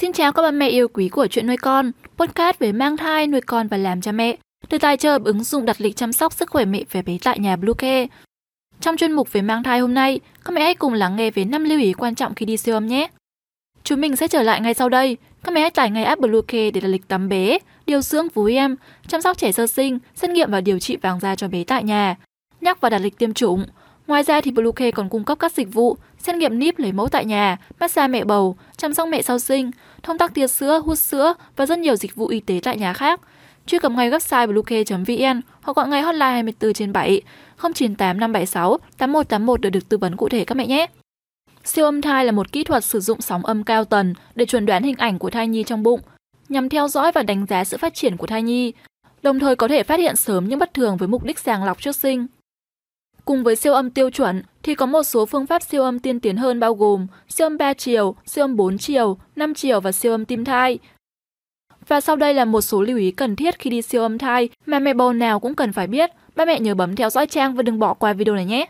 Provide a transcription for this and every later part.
Xin chào các bà mẹ yêu quý của chuyện nuôi con, podcast về mang thai, nuôi con và làm cha mẹ, được tài trợ ứng dụng đặt lịch chăm sóc sức khỏe mẹ về bé tại nhà Bluecare. Trong chuyên mục về mang thai hôm nay, các mẹ hãy cùng lắng nghe về 5 lưu ý quan trọng khi đi siêu âm nhé. Chúng mình sẽ trở lại ngay sau đây. Các mẹ hãy tải ngay app Bluecare để đặt lịch tắm bé, điều dưỡng vú em, chăm sóc trẻ sơ sinh, xét nghiệm và điều trị vàng da cho bé tại nhà, nhắc và đặt lịch tiêm chủng. Ngoài ra thì Bluecare còn cung cấp các dịch vụ xét nghiệm níp lấy mẫu tại nhà, massage mẹ bầu, chăm sóc mẹ sau sinh, thông tắc tia sữa, hút sữa và rất nhiều dịch vụ y tế tại nhà khác. Truy cập ngay website bluecare.vn hoặc gọi ngay hotline 24 trên 7 098 576 8181 để được tư vấn cụ thể các mẹ nhé. Siêu âm thai là một kỹ thuật sử dụng sóng âm cao tần để chuẩn đoán hình ảnh của thai nhi trong bụng, nhằm theo dõi và đánh giá sự phát triển của thai nhi, đồng thời có thể phát hiện sớm những bất thường với mục đích sàng lọc trước sinh. Cùng với siêu âm tiêu chuẩn thì có một số phương pháp siêu âm tiên tiến hơn bao gồm siêu âm 3 chiều, siêu âm 4 chiều, 5 chiều và siêu âm tim thai. Và sau đây là một số lưu ý cần thiết khi đi siêu âm thai mà mẹ bầu nào cũng cần phải biết. Ba mẹ nhớ bấm theo dõi trang và đừng bỏ qua video này nhé.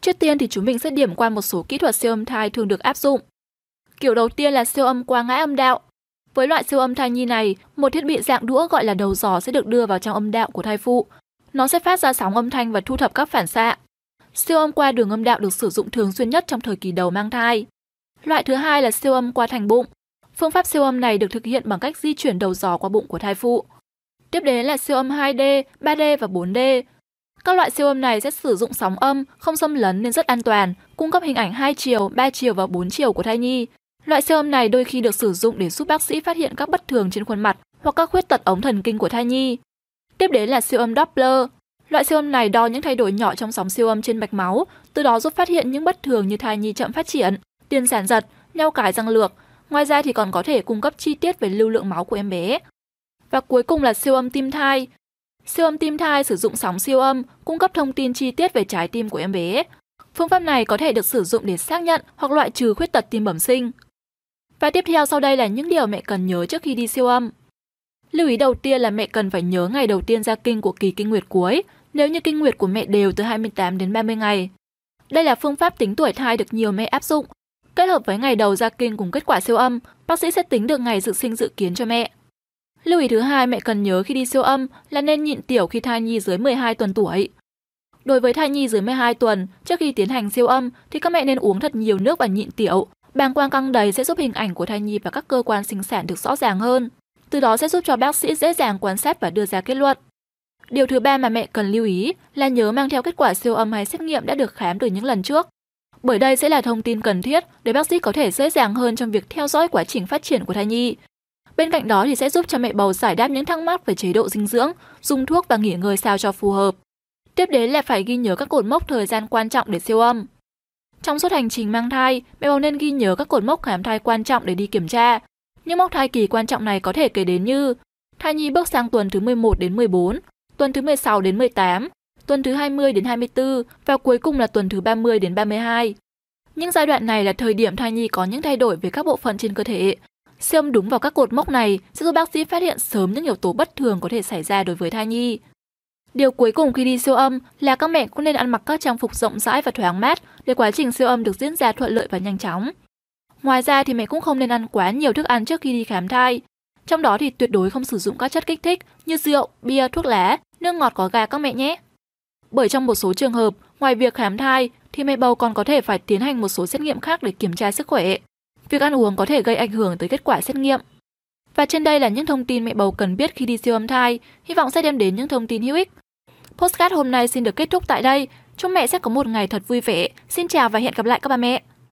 Trước tiên thì chúng mình sẽ điểm qua một số kỹ thuật siêu âm thai thường được áp dụng. Kiểu đầu tiên là siêu âm qua ngã âm đạo. Với loại siêu âm thai nhi này, một thiết bị dạng đũa gọi là đầu giò sẽ được đưa vào trong âm đạo của thai phụ. Nó sẽ phát ra sóng âm thanh và thu thập các phản xạ. Siêu âm qua đường âm đạo được sử dụng thường xuyên nhất trong thời kỳ đầu mang thai. Loại thứ hai là siêu âm qua thành bụng. Phương pháp siêu âm này được thực hiện bằng cách di chuyển đầu giò qua bụng của thai phụ. Tiếp đến là siêu âm 2D, 3D và 4D. Các loại siêu âm này sẽ sử dụng sóng âm, không xâm lấn nên rất an toàn, cung cấp hình ảnh 2 chiều, 3 chiều và 4 chiều của thai nhi. Loại siêu âm này đôi khi được sử dụng để giúp bác sĩ phát hiện các bất thường trên khuôn mặt hoặc các khuyết tật ống thần kinh của thai nhi. Tiếp đến là siêu âm Doppler. Loại siêu âm này đo những thay đổi nhỏ trong sóng siêu âm trên mạch máu, từ đó giúp phát hiện những bất thường như thai nhi chậm phát triển, tiền sản giật, nhau cải răng lược. Ngoài ra thì còn có thể cung cấp chi tiết về lưu lượng máu của em bé. Và cuối cùng là siêu âm tim thai. Siêu âm tim thai sử dụng sóng siêu âm, cung cấp thông tin chi tiết về trái tim của em bé. Phương pháp này có thể được sử dụng để xác nhận hoặc loại trừ khuyết tật tim bẩm sinh. Và tiếp theo sau đây là những điều mẹ cần nhớ trước khi đi siêu âm. Lưu ý đầu tiên là mẹ cần phải nhớ ngày đầu tiên ra kinh của kỳ kinh nguyệt cuối, nếu như kinh nguyệt của mẹ đều từ 28 đến 30 ngày. Đây là phương pháp tính tuổi thai được nhiều mẹ áp dụng. Kết hợp với ngày đầu ra kinh cùng kết quả siêu âm, bác sĩ sẽ tính được ngày dự sinh dự kiến cho mẹ. Lưu ý thứ hai mẹ cần nhớ khi đi siêu âm là nên nhịn tiểu khi thai nhi dưới 12 tuần tuổi. Đối với thai nhi dưới 12 tuần, trước khi tiến hành siêu âm thì các mẹ nên uống thật nhiều nước và nhịn tiểu. Bàng quang căng đầy sẽ giúp hình ảnh của thai nhi và các cơ quan sinh sản được rõ ràng hơn. Từ đó sẽ giúp cho bác sĩ dễ dàng quan sát và đưa ra kết luận. Điều thứ ba mà mẹ cần lưu ý là nhớ mang theo kết quả siêu âm hay xét nghiệm đã được khám từ những lần trước. Bởi đây sẽ là thông tin cần thiết để bác sĩ có thể dễ dàng hơn trong việc theo dõi quá trình phát triển của thai nhi. Bên cạnh đó thì sẽ giúp cho mẹ bầu giải đáp những thắc mắc về chế độ dinh dưỡng, dùng thuốc và nghỉ ngơi sao cho phù hợp. Tiếp đến là phải ghi nhớ các cột mốc thời gian quan trọng để siêu âm. Trong suốt hành trình mang thai, mẹ bầu nên ghi nhớ các cột mốc khám thai quan trọng để đi kiểm tra. Những mốc thai kỳ quan trọng này có thể kể đến như thai nhi bước sang tuần thứ 11 đến 14, tuần thứ 16 đến 18, tuần thứ 20 đến 24 và cuối cùng là tuần thứ 30 đến 32. Những giai đoạn này là thời điểm thai nhi có những thay đổi về các bộ phận trên cơ thể. Siêu âm đúng vào các cột mốc này sẽ giúp bác sĩ phát hiện sớm những yếu tố bất thường có thể xảy ra đối với thai nhi. Điều cuối cùng khi đi siêu âm là các mẹ cũng nên ăn mặc các trang phục rộng rãi và thoáng mát để quá trình siêu âm được diễn ra thuận lợi và nhanh chóng. Ngoài ra thì mẹ cũng không nên ăn quá nhiều thức ăn trước khi đi khám thai. Trong đó thì tuyệt đối không sử dụng các chất kích thích như rượu, bia, thuốc lá, nước ngọt có ga các mẹ nhé. Bởi trong một số trường hợp, ngoài việc khám thai thì mẹ bầu còn có thể phải tiến hành một số xét nghiệm khác để kiểm tra sức khỏe. Việc ăn uống có thể gây ảnh hưởng tới kết quả xét nghiệm. Và trên đây là những thông tin mẹ bầu cần biết khi đi siêu âm thai, hy vọng sẽ đem đến những thông tin hữu ích. Postcard hôm nay xin được kết thúc tại đây. Chúc mẹ sẽ có một ngày thật vui vẻ. Xin chào và hẹn gặp lại các bà mẹ.